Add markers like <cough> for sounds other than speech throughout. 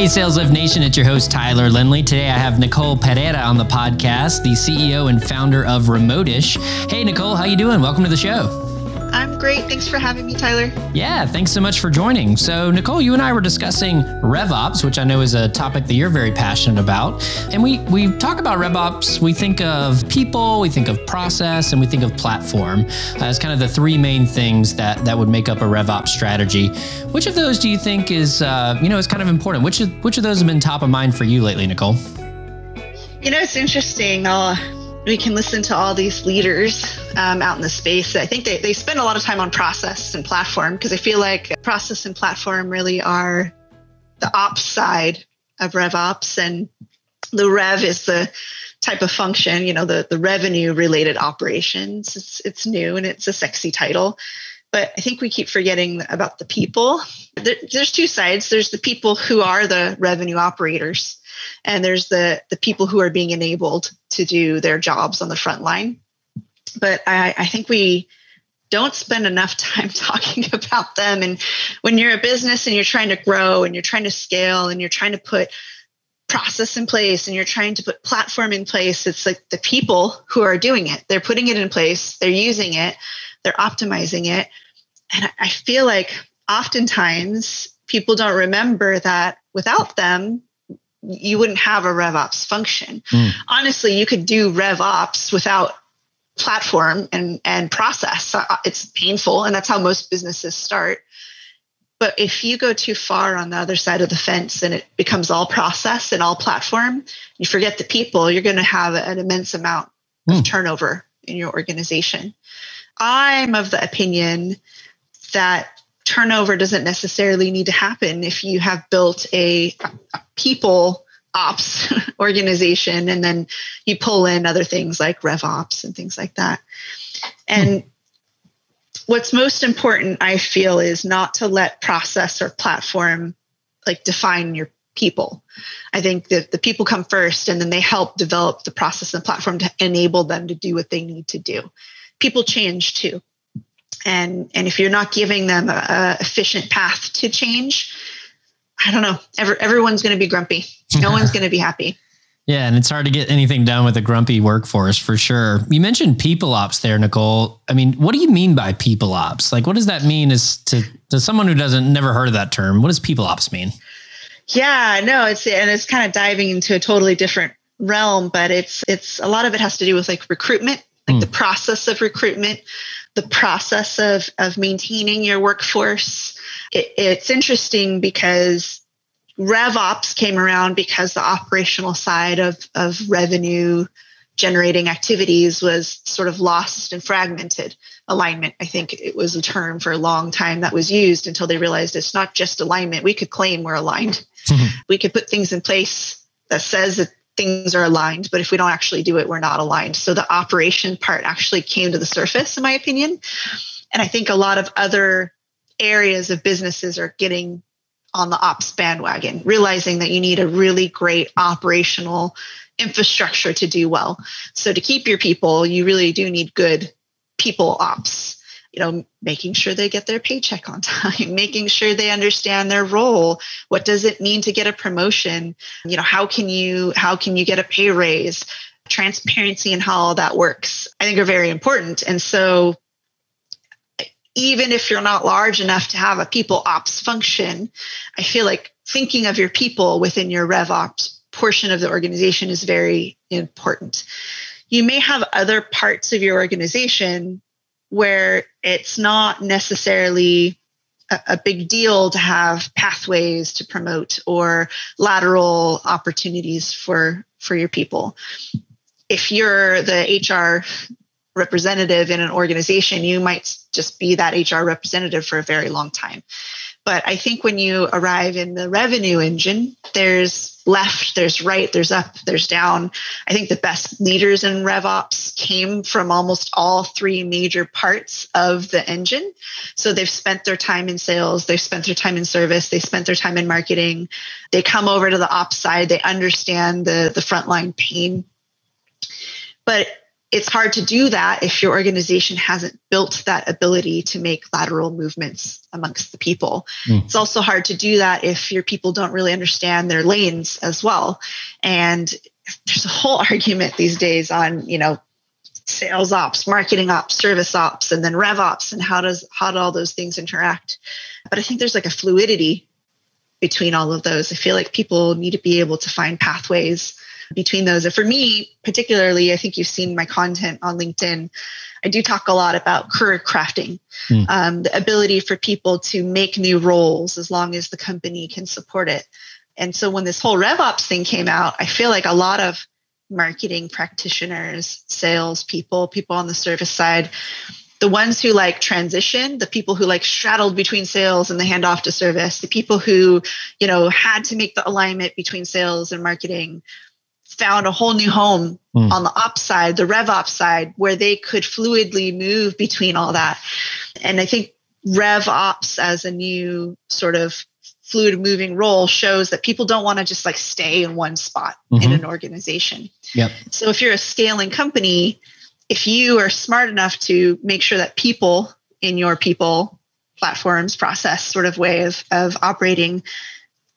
Hey, Sales Lift Nation, it's your host, Tyler Lindley. Today I have Nicole Pereira on the podcast, the CEO and founder of Remotish. Hey, Nicole, how you doing? Welcome to the show. I'm great. Thanks for having me, Tyler. Yeah, thanks so much for joining. So, Nicole, you and I were discussing RevOps, which I know is a topic that you're very passionate about. And we we talk about RevOps, we think of people, we think of process, and we think of platform as kind of the three main things that that would make up a RevOps strategy. Which of those do you think is uh, you know is kind of important? Which of, which of those have been top of mind for you lately, Nicole? You know, it's interesting. Uh, we can listen to all these leaders um, out in the space. I think they, they spend a lot of time on process and platform because I feel like process and platform really are the ops side of RevOps, and the Rev is the type of function, you know, the, the revenue related operations. It's, it's new and it's a sexy title. But I think we keep forgetting about the people. There, there's two sides. There's the people who are the revenue operators, and there's the the people who are being enabled to do their jobs on the front line. But I, I think we don't spend enough <laughs> time talking about them. And when you're a business and you're trying to grow and you're trying to scale and you're trying to put process in place and you're trying to put platform in place it's like the people who are doing it. They're putting it in place. They're using it they're optimizing it and i feel like oftentimes people don't remember that without them you wouldn't have a RevOps function. Mm. Honestly, you could do RevOps without platform and and process. Uh, it's painful, and that's how most businesses start. But if you go too far on the other side of the fence and it becomes all process and all platform, you forget the people, you're going to have an immense amount mm. of turnover in your organization. I'm of the opinion that turnover doesn't necessarily need to happen if you have built a, a people ops <laughs> organization and then you pull in other things like rev ops and things like that. And what's most important, I feel, is not to let process or platform like define your people. I think that the people come first and then they help develop the process and platform to enable them to do what they need to do. People change too and and if you're not giving them a, a efficient path to change i don't know Every, everyone's going to be grumpy no <laughs> one's going to be happy yeah, and it's hard to get anything done with a grumpy workforce for sure. You mentioned people ops there, Nicole. I mean, what do you mean by people ops? Like, what does that mean? Is to to someone who doesn't never heard of that term? What does people ops mean? Yeah, no, it's and it's kind of diving into a totally different realm, but it's it's a lot of it has to do with like recruitment, like mm. the process of recruitment, the process of, of maintaining your workforce. It, it's interesting because RevOps came around because the operational side of, of revenue generating activities was sort of lost and fragmented. Alignment, I think it was a term for a long time that was used until they realized it's not just alignment. We could claim we're aligned. Mm-hmm. We could put things in place that says that things are aligned, but if we don't actually do it, we're not aligned. So the operation part actually came to the surface, in my opinion. And I think a lot of other areas of businesses are getting on the ops bandwagon, realizing that you need a really great operational infrastructure to do well. So to keep your people, you really do need good people ops you know making sure they get their paycheck on time <laughs> making sure they understand their role. What does it mean to get a promotion? You know how can you how can you get a pay raise? Transparency and how all that works i think are very important. And so even if you're not large enough to have a people ops function i feel like thinking of your people within your rev ops portion of the organization is very important. You may have other parts of your organization where it's not necessarily a, a big deal to have pathways to promote or lateral opportunities for for your people. If you're the hr representative in an organization you might just be that hr representative for a very long time but I think when you arrive in the revenue engine, there's left, there's right, there's up, there's down. I think the best leaders in RevOps came from almost all three major parts of the engine. So they've spent their time in sales, they've spent their time in service, they spent their time in marketing. They come over to the ops side, they understand the, the frontline pain. But it's hard to do that if your organization hasn't built that ability to make lateral movements amongst the people. Mm. It's also hard to do that if your people don't really understand their lanes as well. And there's a whole <laughs> argument these days on, you know, sales ops, marketing ops, service ops, and then rev ops, and how does how do all those things interact? But I think there's like a fluidity between all of those. I feel like people need to be able to find pathways between those. And for me, particularly, I think you've seen my content on LinkedIn. I do talk a lot about career crafting, mm. um, the ability for people to make new roles as long as the company can support it. And so when this whole RevOps thing came out, I feel like a lot of marketing practitioners, sales people, people on the service side, the ones who like transition, the people who like straddled between sales and the handoff to service, the people who, you know, had to make the alignment between sales and marketing, found a whole new home mm. on the ops side, the rev ops side, where they could fluidly move between all that. And I think rev ops as a new sort of fluid moving role shows that people don't want to just like stay in one spot mm-hmm. in an organization. Yep. So if you're a scaling company, if you are smart enough to make sure that people in your people platforms process sort of way of, of operating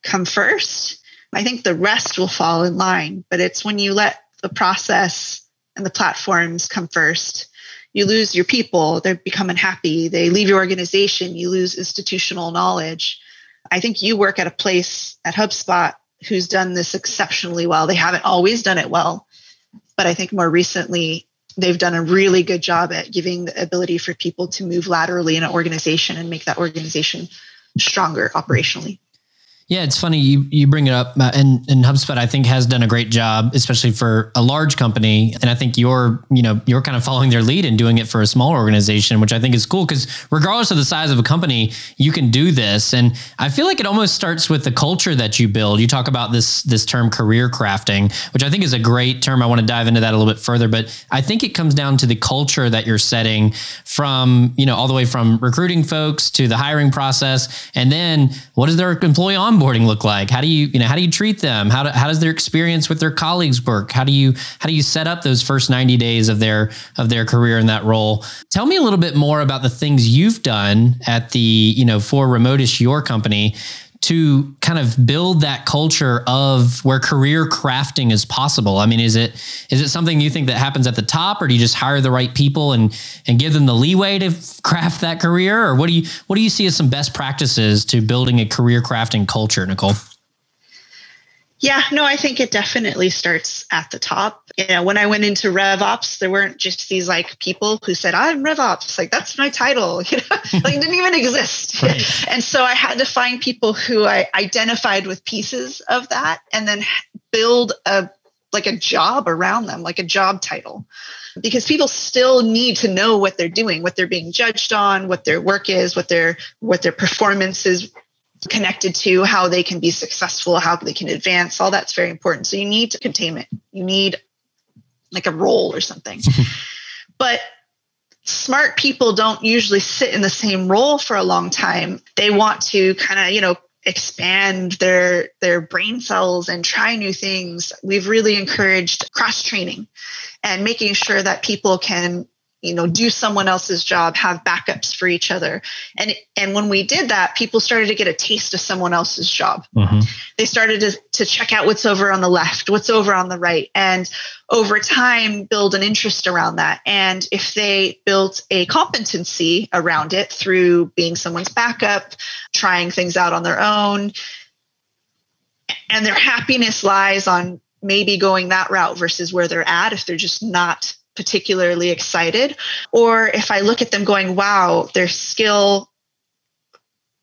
come first, I think the rest will fall in line. But it's when you let the process and the platforms come first, you lose your people. They become unhappy. They leave your organization. You lose institutional knowledge. I think you work at a place at HubSpot who's done this exceptionally well. They haven't always done it well, but I think more recently they've done a really good job at giving the ability for people to move laterally in an organization and make that organization stronger operationally. Yeah, it's funny you you bring it up, uh, and and HubSpot I think has done a great job, especially for a large company. And I think you're you know you're kind of following their lead and doing it for a smaller organization, which I think is cool because regardless of the size of a company, you can do this. And I feel like it almost starts with the culture that you build. You talk about this this term career crafting, which I think is a great term. I want to dive into that a little bit further, but I think it comes down to the culture that you're setting from you know all the way from recruiting folks to the hiring process, and then what is their employee on onboarding look like? How do you, you know, how do you treat them? How, do, how does their experience with their colleagues work? How do you, how do you set up those first 90 days of their, of their career in that role? Tell me a little bit more about the things you've done at the, you know, for Remotish, your company to kind of build that culture of where career crafting is possible? I mean, is it is it something you think that happens at the top, or do you just hire the right people and and give them the leeway to craft that career, or what do you what do you see as some best practices to building a career crafting culture, Nicole? Yeah, no, I think it definitely starts at the top. You know, when I went into RevOps, there weren't just these like people who said, I'm RevOps. Like, that's my title. <laughs> You know, <laughs> like, didn't even exist. Right. And so I had to find people who I identified with pieces of that and then build a like a job around them, like a job title. Because people still need to know what they're doing, what they're being judged on, what their work is, what their what their performance is connected to how they can be successful, how they can advance. All that's very important. So you need to containment. You need like a role or something. <laughs> but smart people don't usually sit in the same role for a long time. They want to kind of, you know, expand their their brain cells and try new things. We've really encouraged cross training and making sure that people can you know do someone else's job have backups for each other. And and when we did that people started to get a taste of someone else's job. Mm-hmm. they started to, to check out what's over on the left what's over on the right and over time build an interest around that. And if they built a competency around it through being someone's backup trying things out on their own and their happiness lies on maybe going that route versus where they're at if they're just not particularly excited, or if I look at them going, wow, their skill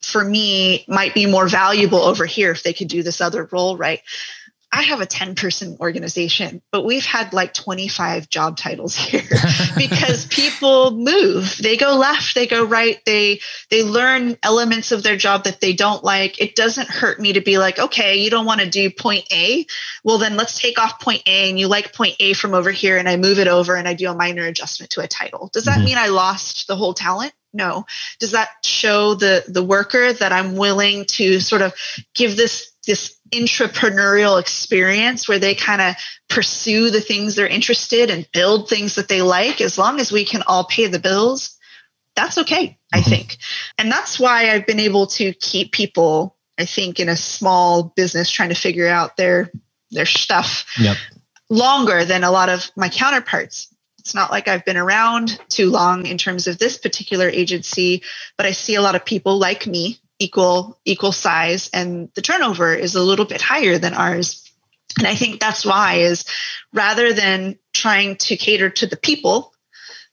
for me might be more valuable over here if they could do this other role right. I have a 10 person organization, but we've had like 25 job titles here <laughs> because people move. They go left, they go right, they they learn elements of their job that they don't like. It doesn't hurt me to be like, "Okay, you don't want to do point A. Well, then let's take off point A and you like point A from over here and I move it over and I do a minor adjustment to a title." Does that mm-hmm. mean I lost the whole talent? no does that show the the worker that i'm willing to sort of give this this entrepreneurial experience where they kind of pursue the things they're interested and build things that they like as long as we can all pay the bills that's okay i mm-hmm. think and that's why i've been able to keep people i think in a small business trying to figure out their their stuff yep. longer than a lot of my counterparts it's not like I've been around too long in terms of this particular agency, but I see a lot of people like me equal equal size and the turnover is a little bit higher than ours. And i think that's why is rather than trying to cater to the people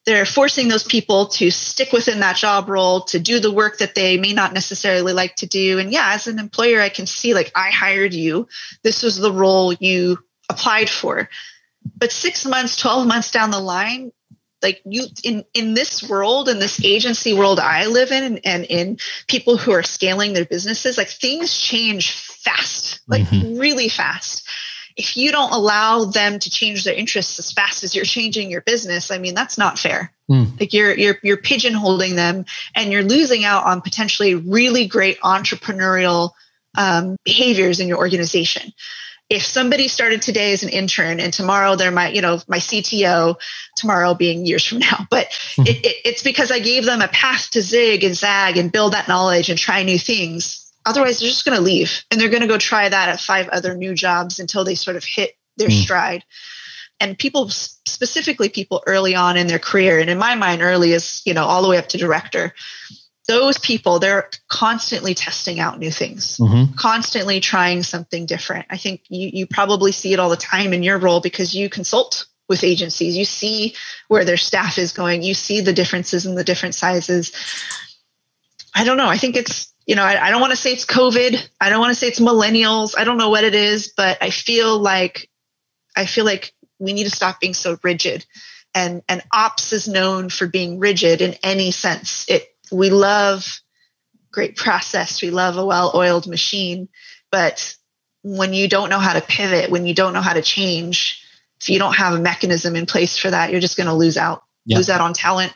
they're forcing those people to stick within that job role to do the work that they may not necessarily like to do. And yeah as an employer i can see like i hired you. This was the role you applied for. But 6 months 12 months down the line like you in in this world in this agency world i live in and, and in people who are scaling their businesses like things change fast like mm-hmm. really fast if you don't allow them to change their interests as fast as you're changing your business i mean that's not fair mm. like you're you're you're pigeonholing them and you're losing out on potentially really great entrepreneurial um, behaviors in your organization if somebody started today as an intern and tomorrow they're my you know my cto tomorrow being years from now <laughs> but mm-hmm. it, it, it's because i gave them a path to zig and zag and build that knowledge and try new things otherwise they're just going to leave and they're going to go try that at five other new jobs until they sort of hit their mm-hmm. stride and people specifically people early on in their career and in my mind early is you know all the way up to director those people they're constantly testing out new things mm-hmm. constantly trying something different. I think you, you probably see it all the time in your role because you consult with agencies. You see where their staff is going. You see the differences in the different sizes. I don't know. I think it's you know i, I don't want to say it's covid. I don't want to say it's millennials. I don't know what it is but i feel like i feel like we need to stop being so rigid. And and ops is known for being rigid in any sense. It we love great process, we love a well oiled machine. But when you don't know how to pivot, when you don't know how to change, if you don't have a mechanism in place for that, you're just going to lose out, yep. lose out on talent,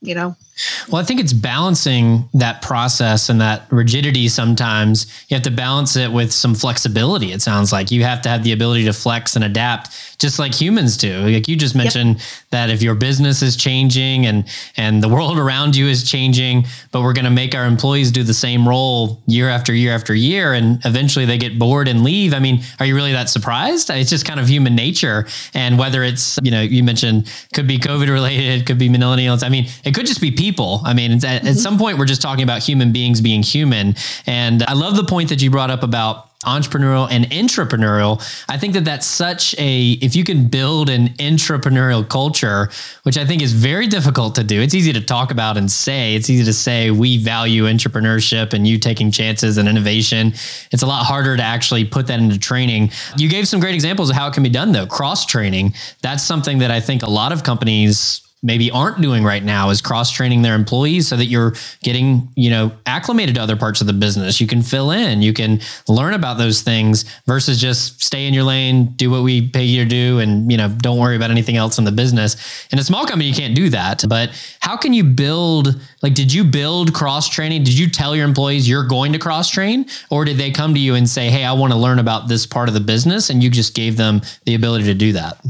you know? Well, I think it's balancing that process and that rigidity sometimes. You have to balance it with some flexibility. It sounds like you have to have the ability to flex and adapt just like humans do. Like you just mentioned yep. that if your business is changing and and the world around you is changing, but we're going to make our employees do the same role year after year after year and eventually they get bored and leave. I mean, are you really that surprised? It's just kind of human nature and whether it's, you know, you mentioned could be covid related, could be millennials. I mean, it could just be people. I mean, at, mm-hmm. at some point we're just talking about human beings being human. And I love the point that you brought up about entrepreneurial and intrapreneurial i think that that's such a if you can build an intrapreneurial culture which i think is very difficult to do it's easy to talk about and say it's easy to say we value entrepreneurship and you taking chances and innovation it's a lot harder to actually put that into training you gave some great examples of how it can be done though cross training that's something that i think a lot of companies maybe aren't doing right now is cross training their employees so that you're getting you know acclimated to other parts of the business. You can fill in you can learn about those things versus just stay in your lane do what we pay you to do and you know don't worry about anything else in the business. In a small company you can't do that but how can you build like did you build cross training did you tell your employees you're going to cross train or did they come to you and say hey i want to learn about this part of the business and you just gave them the ability to do that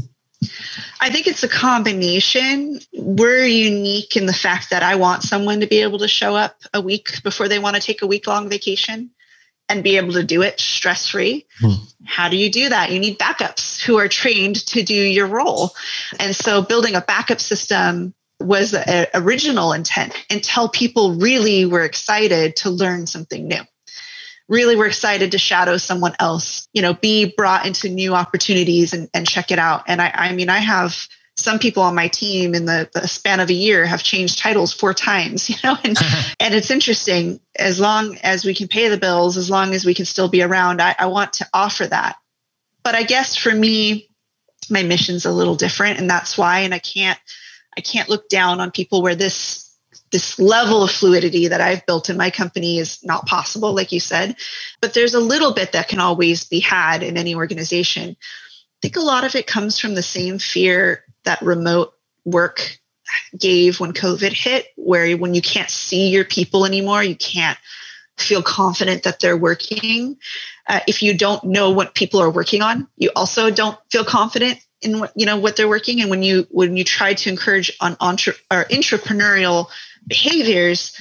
I think it's a combination. We're unique in the fact that I want someone to be able to show up a week before they want to take a week long vacation and be able to do it stress free. Hmm. How do you do that? You need backups who are trained to do your role. And so building a backup system was the original intent until people really were excited to learn something new really were excited to shadow someone else, you know, be brought into new opportunities and, and check it out. And I, I mean, I have some people on my team in the, the span of a year have changed titles four times, <laughs> you know, and, <laughs> and it's interesting as long as we can pay the bills, as long as we can still be around, I, I want to offer that. But I guess for me, my mission's a little different and that's why, and I can't, I can't look down on people where this this level of fluidity that I've built in my company is not possible, like you said. But there's a little bit that can always be had in any organization. I think a lot of it comes from the same fear that remote work gave when COVID hit, where when you can't see your people anymore, you can't feel confident that they're working. Uh, if you don't know what people are working on, you also don't feel confident in what you know what they're working. And when you when you try to encourage on entre- or entrepreneurial behaviors,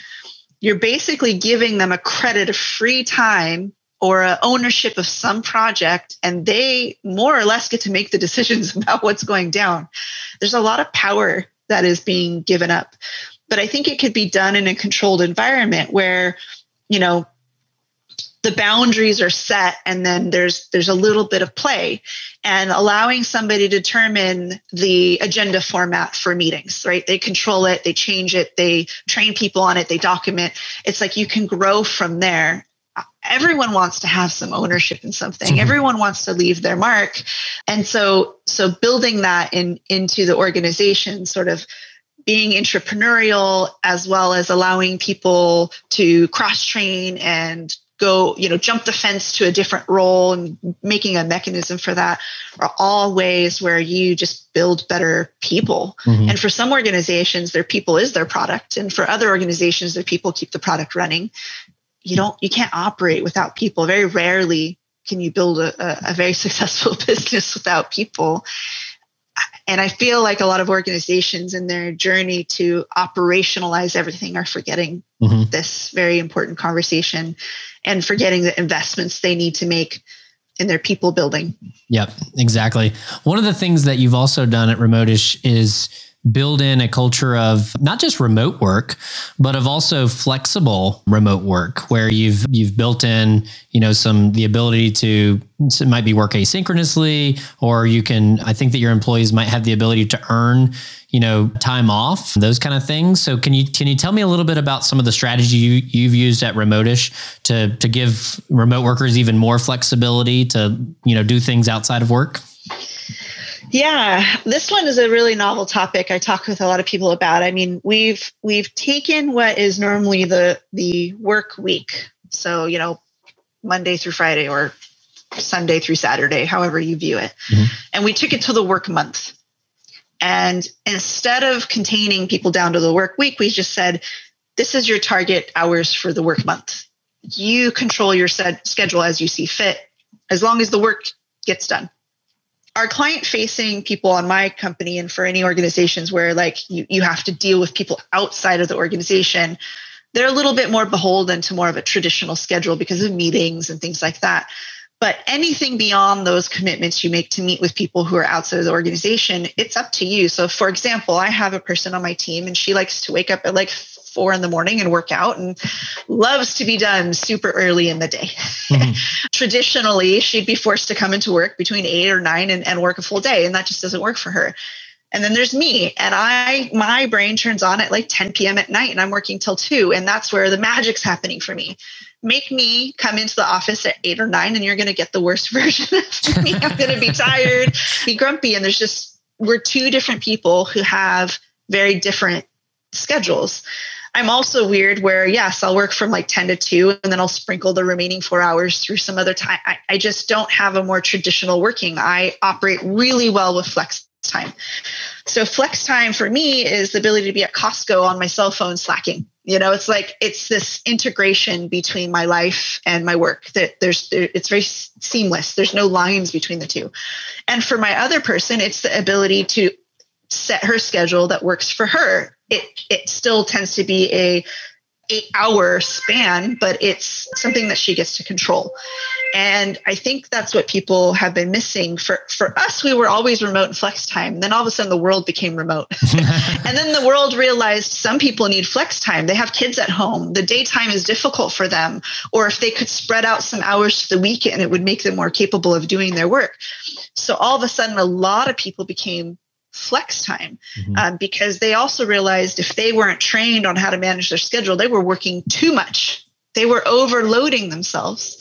you're basically giving them a credit of free time or a ownership of some project and they more or less get to make the decisions <laughs> about what's going down. There's a lot of power that is being given up. But i think it could be done in a controlled environment where you know the boundaries are set and then there's there's a little bit of play and allowing somebody to determine the agenda format for meetings right? They control it they change it they train people on it they document. It's like you can grow from there. Everyone wants to have some ownership in something. Mm-hmm. everyone wants to leave their mark. And so so building that in into the organization sort of being entrepreneurial as well as allowing people to cross train and go, you know, jump the fence to a different role and making a mechanism for that are all ways where you just build better people. Mm-hmm. And for some organizations, their people is their product. And for other organizations, their people keep the product running. You don't, you can't operate without people. Very rarely can you build a, a very <laughs> successful business without people. And I feel like a lot of organizations in their journey to operationalize everything are forgetting mm-hmm. this very important conversation and forgetting the investments they need to make in their people building. Yep, exactly. One of the things that you've also done at Remotish is build in a culture of not just remote work but of also flexible remote work where you've you've built in you know some the ability to it might be work asynchronously or you can i think that your employees might have the ability to earn you know time off those kind of things. So can you can you tell me a little bit about some of the strategy you, you've used at remotish to to give remote workers even more flexibility to you know do things outside of work yeah, this one is a really novel topic. I talk with a lot of people about. I mean, we've we've taken what is normally the the work week. So, you know, Monday through Friday or Sunday through Saturday, however you view it. Mm-hmm. And we took it to the work month. And instead of containing people down to the work week, we just said, this is your target hours for the work month. You control your set schedule as you see fit, as long as the work gets done our client facing people on my company and for any organizations where like you, you have to deal with people outside of the organization they're a little bit more beholden to more of a traditional schedule because of meetings and things like that. But anything beyond those commitments you make to meet with people who are outside of the organization it's up to you. So for example i have a person on my team and she likes to wake up at like four in the morning and work out and loves to be done super early in the day. Mm-hmm. <laughs> Traditionally, she'd be forced to come into work between eight or nine and, and work a full day, and that just doesn't work for her. And then there's me, and I my brain turns on at like 10 p.m. at night, and I'm working till two, and that's where the magic's happening for me. Make me come into the office at eight or nine, and you're going to get the worst <laughs> version of me. I'm going to be tired, be grumpy, and there's just we're two different people who have very different schedules. I'm also weird where, yes, I'll work from like 10 to 2 and then I'll sprinkle the remaining four hours through some other time. I, I just don't have a more traditional working. I operate really well with flex time. So, flex time for me is the ability to be at Costco on my cell phone slacking. You know, it's like it's this integration between my life and my work that there's, it's very seamless. There's no lines between the two. And for my other person, it's the ability to set her schedule that works for her it it still tends to be a eight hour span, but it's something that she gets to control. And I think that's what people have been missing. For for us, we were always remote and flex time. Then all of a sudden the world became remote. <laughs> and then the world realized some people need flex time. They have kids at home. The daytime is difficult for them. Or if they could spread out some hours to the weekend, it would make them more capable of doing their work. So all of a sudden a lot of people became flex time mm-hmm. um, because they also realized if they weren't trained on how to manage their schedule, they were working too much. They were overloading themselves.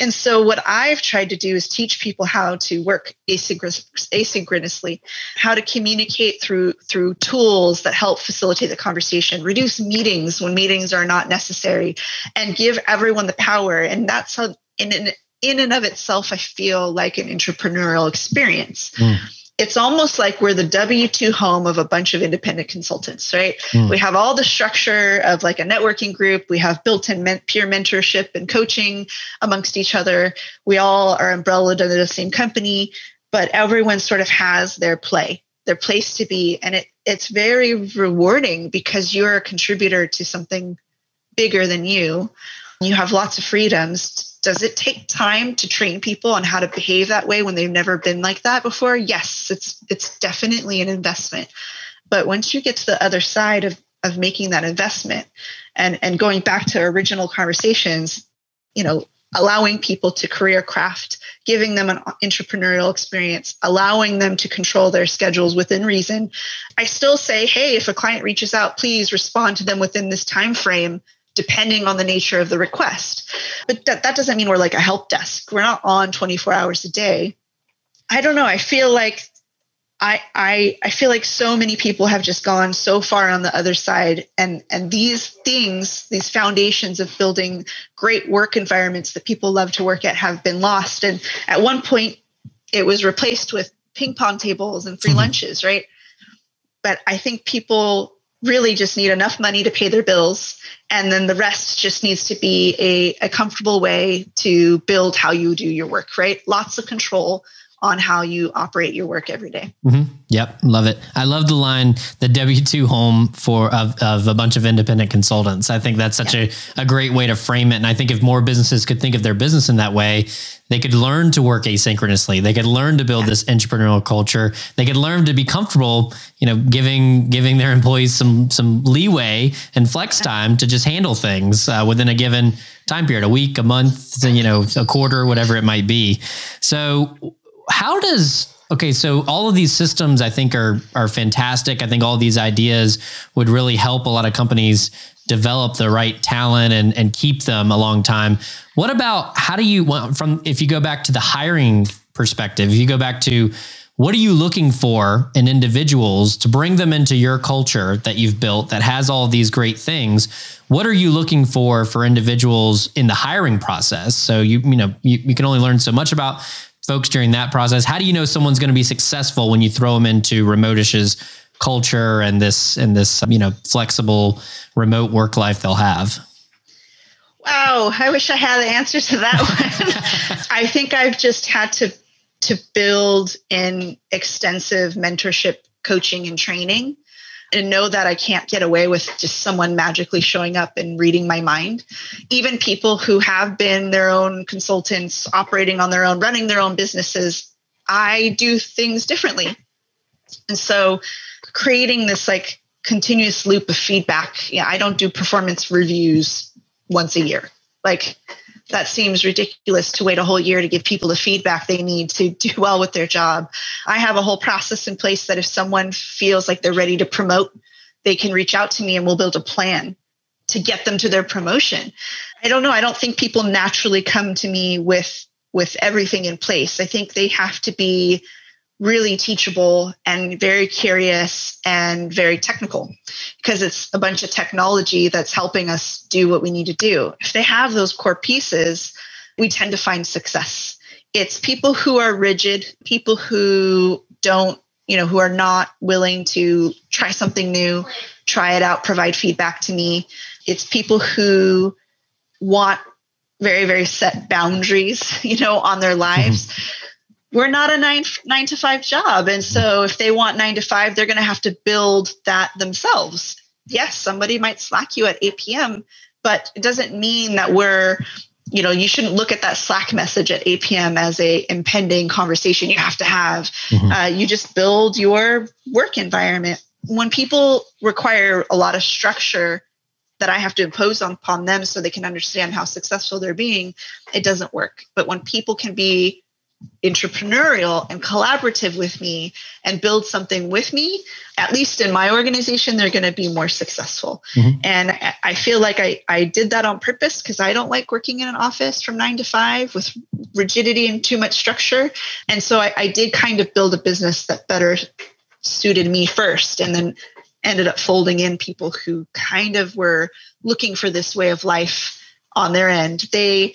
And so, what I've tried to do is teach people how to work asynchronously, how to communicate through through tools that help facilitate the conversation, reduce meetings when meetings are not necessary, and give everyone the power. And that's how, in in, in and of itself, I feel like an entrepreneurial experience. Mm it's almost like we're the W 2 home of a bunch of independent consultants, right? Mm. We have all the structure of like a networking group. We have built in men- peer mentorship and coaching amongst each other. We all are umbrellaed under the same company, but everyone sort of has their play, their place to be. And it, it's very rewarding because you're a contributor to something bigger than you. You have lots of freedoms does it take time to train people on how to behave that way when they've never been like that before? Yes, it's it's definitely an investment. But once you get to the other side of of making that investment and and going back to original conversations, you know, allowing people to career craft, giving them an entrepreneurial experience, allowing them to control their schedules within reason. I still say, hey, if a client reaches out, please respond to them within this time frame depending on the nature of the request. But that, that doesn't mean we're like a help desk. We're not on 24 hours a day. I don't know. I feel like I I I feel like so many people have just gone so far on the other side and and these things, these foundations of building great work environments that people love to work at have been lost. And at one point it was replaced with ping pong tables and free mm-hmm. lunches, right? But I think people really just need enough money to pay their bills and then the rest just needs to be a, a comfortable way to build how you do your work right? Lots of control on how you operate your work every day. Mm-hmm. Yep, love it. I love the line the W two home for of, of a bunch of independent consultants. I think that's such yeah. a, a great way to frame it. And I think if more businesses could think of their business in that way, they could learn to work asynchronously. They could learn to build yeah. this entrepreneurial culture. They could learn to be comfortable, you know, giving giving their employees some some leeway and flex time to just handle things uh, within a given time period, a week, a month, you know, a quarter, whatever it might be. So how does okay so all of these systems i think are are fantastic. I think all these ideas would really help a lot of companies develop the right talent and and keep them a long time. What about how do you from if you go back to the hiring perspective if you go back to what are you looking for in individuals to bring them into your culture that you've built that has all these great things what are you looking for for individuals in the hiring process? So you you know you, you can only learn so much about folks during that process? How do you know someone's going to be successful when you throw them into Remotish's culture and this and this you know flexible remote work life they'll have? Wow, I wish I had the answer to that one. <laughs> I think I've just had to to build in extensive mentorship coaching and training and know that I can't get away with just someone magically showing up and reading my mind. Even people who have been their own consultants, operating on their own, running their own businesses, I do things differently. And so creating this like continuous loop of feedback. Yeah, I don't do performance reviews once a year. Like that seems ridiculous to wait a whole year to give people the feedback they need to do <laughs> well with their job. I have a whole process in place that if someone feels like they're ready to promote, they can reach out to me and we'll build a plan to get them to their promotion. I don't know. I don't think people naturally come to me with with everything in place. I think they have to be really teachable and very curious and very technical because it's a bunch of technology that's helping us do what we need to do. If they have those core pieces, we tend to find success. It's people who are rigid, people who don't, you know, who are not willing to try something new, try it out, provide feedback to me. It's people who want very, very set boundaries, <laughs> you know, on their lives. Mm-hmm we're not a nine nine to five job. And so if they want nine to five they're going to have to build that themselves. Yes somebody might slack you at 8 p.m but it doesn't mean that we're you know you shouldn't look at that slack message at 8 p.m as a impending conversation you have to have. Mm-hmm. uh, you just build your work environment. When people require a lot of structure that I have to impose upon them so they can understand how successful they're being, it doesn't work. But when people can be entrepreneurial and collaborative with me and build something with me, at least in my organization, they're going to be more successful. Mm-hmm. And I feel like I, I did that on purpose because I don't like working in an office from nine to five with rigidity and too much structure. And so I, I did kind of build a business that better suited me first and then ended up folding in people who kind of were looking for this way of life on their end. They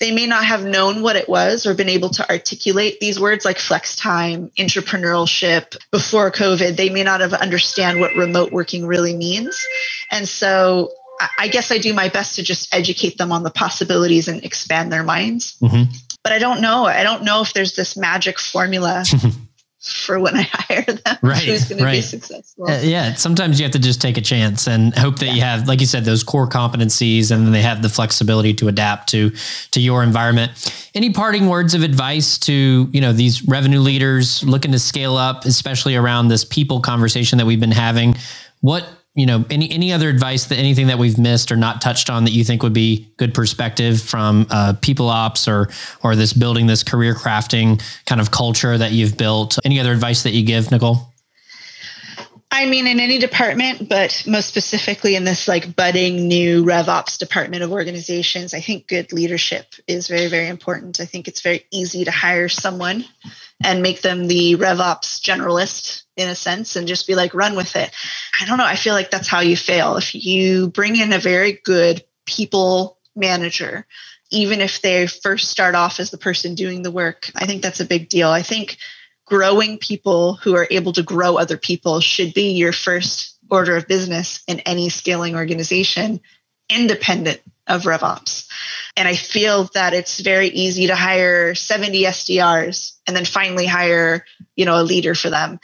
they may not have known what it was or been able to articulate these words like flex time, entrepreneurship before COVID. They may not have understand what remote working really means. And so I guess I do my best to just educate them on the possibilities and expand their minds. Mm-hmm. But I don't know. I don't know if there's this magic formula <laughs> for when I <laughs> hire them. Right. Who's going right. to be successful. Uh, yeah. Sometimes you have to just take a chance and hope that yeah. you have, like you said, those core competencies and then they have the flexibility to adapt to, to your environment. Any parting words of advice to, you know, these revenue leaders looking to scale up, especially around this people conversation that we've been having? What you know, any any other advice that anything that we've missed or not touched on that you think would be good perspective from uh, people ops or or this building this career crafting kind of culture that you've built? Any other advice that you give, Nicole? I mean, in any department, but most specifically in this like budding new RevOps department of organizations, I think good leadership is very, very important. I think it's very easy to hire someone and make them the RevOps generalist in a sense and just be like, run with it. I don't know. I feel like that's how you fail. If you bring in a very good people manager, even if they first start off as the person doing the work, I think that's a big deal. I think growing people who are able to grow other people should be your first order of business in any scaling organization, independent of RevOps. And I feel that it's very easy to hire 70 SDRs and then finally hire, you know, a leader for them.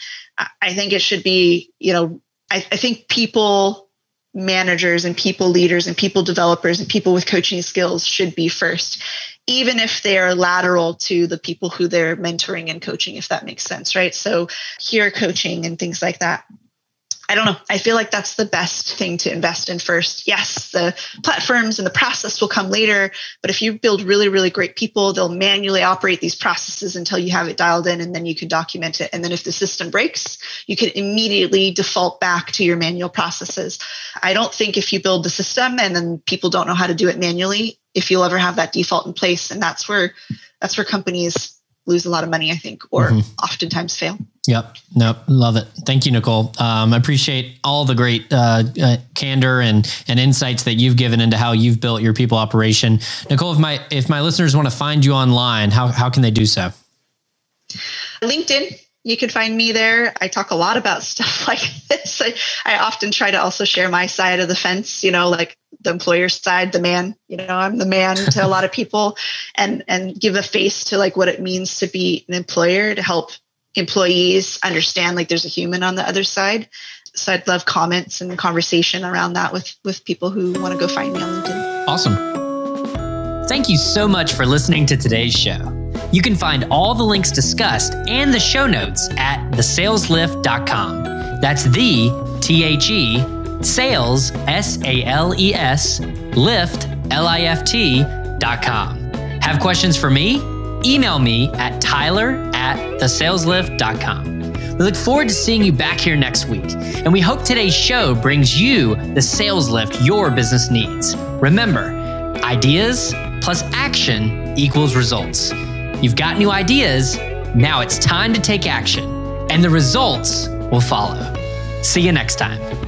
I think it should be, you know, I, I think people managers and people leaders and people developers and people with coaching skills should be first even if they're lateral to the people who they're mentoring and coaching if that makes sense right so here coaching and things like that I don't know. I feel like that's the best thing to invest in first. Yes, the platforms and the process will come later, but if you build really, really great people, they'll manually operate these processes until you have it dialed in and then you can document it. And then if the system breaks, you can immediately default back to your manual processes. I don't think if you build the system and then people don't know how to do it manually, if you'll ever have that default in place. And that's where that's where companies lose a lot of money, I think, or mm-hmm. oftentimes fail. Yep. Nope. Love it. Thank you, Nicole. Um, I appreciate all the great uh, uh, candor and and insights that you've given into how you've built your people operation. Nicole, if my if my listeners want to find you online, how how can they do so? LinkedIn. You can find me there. I talk a lot about <laughs> stuff like this. I, I often try to also share my side of the fence, you know, like the employer side, the man, you know, I'm the man to a lot of people and and give a face to like what it means to be an employer to help employees understand like there's a human on the other side. So I'd love comments and conversation around that with with people who want to go find me on LinkedIn. Awesome. Thank you so much for listening to today's show. You can find all the links discussed and the show notes at thesaleslift.com. That's the T H E sales S A L E S lift L I F T dot com. Have questions for me? Email me at tyler at thesaleslift.com. We look forward to seeing you back here next week, and we hope today's show brings you the sales lift your business needs. Remember, ideas plus action equals results. You've got new ideas, now it's time to take action, and the results will follow. See you next time.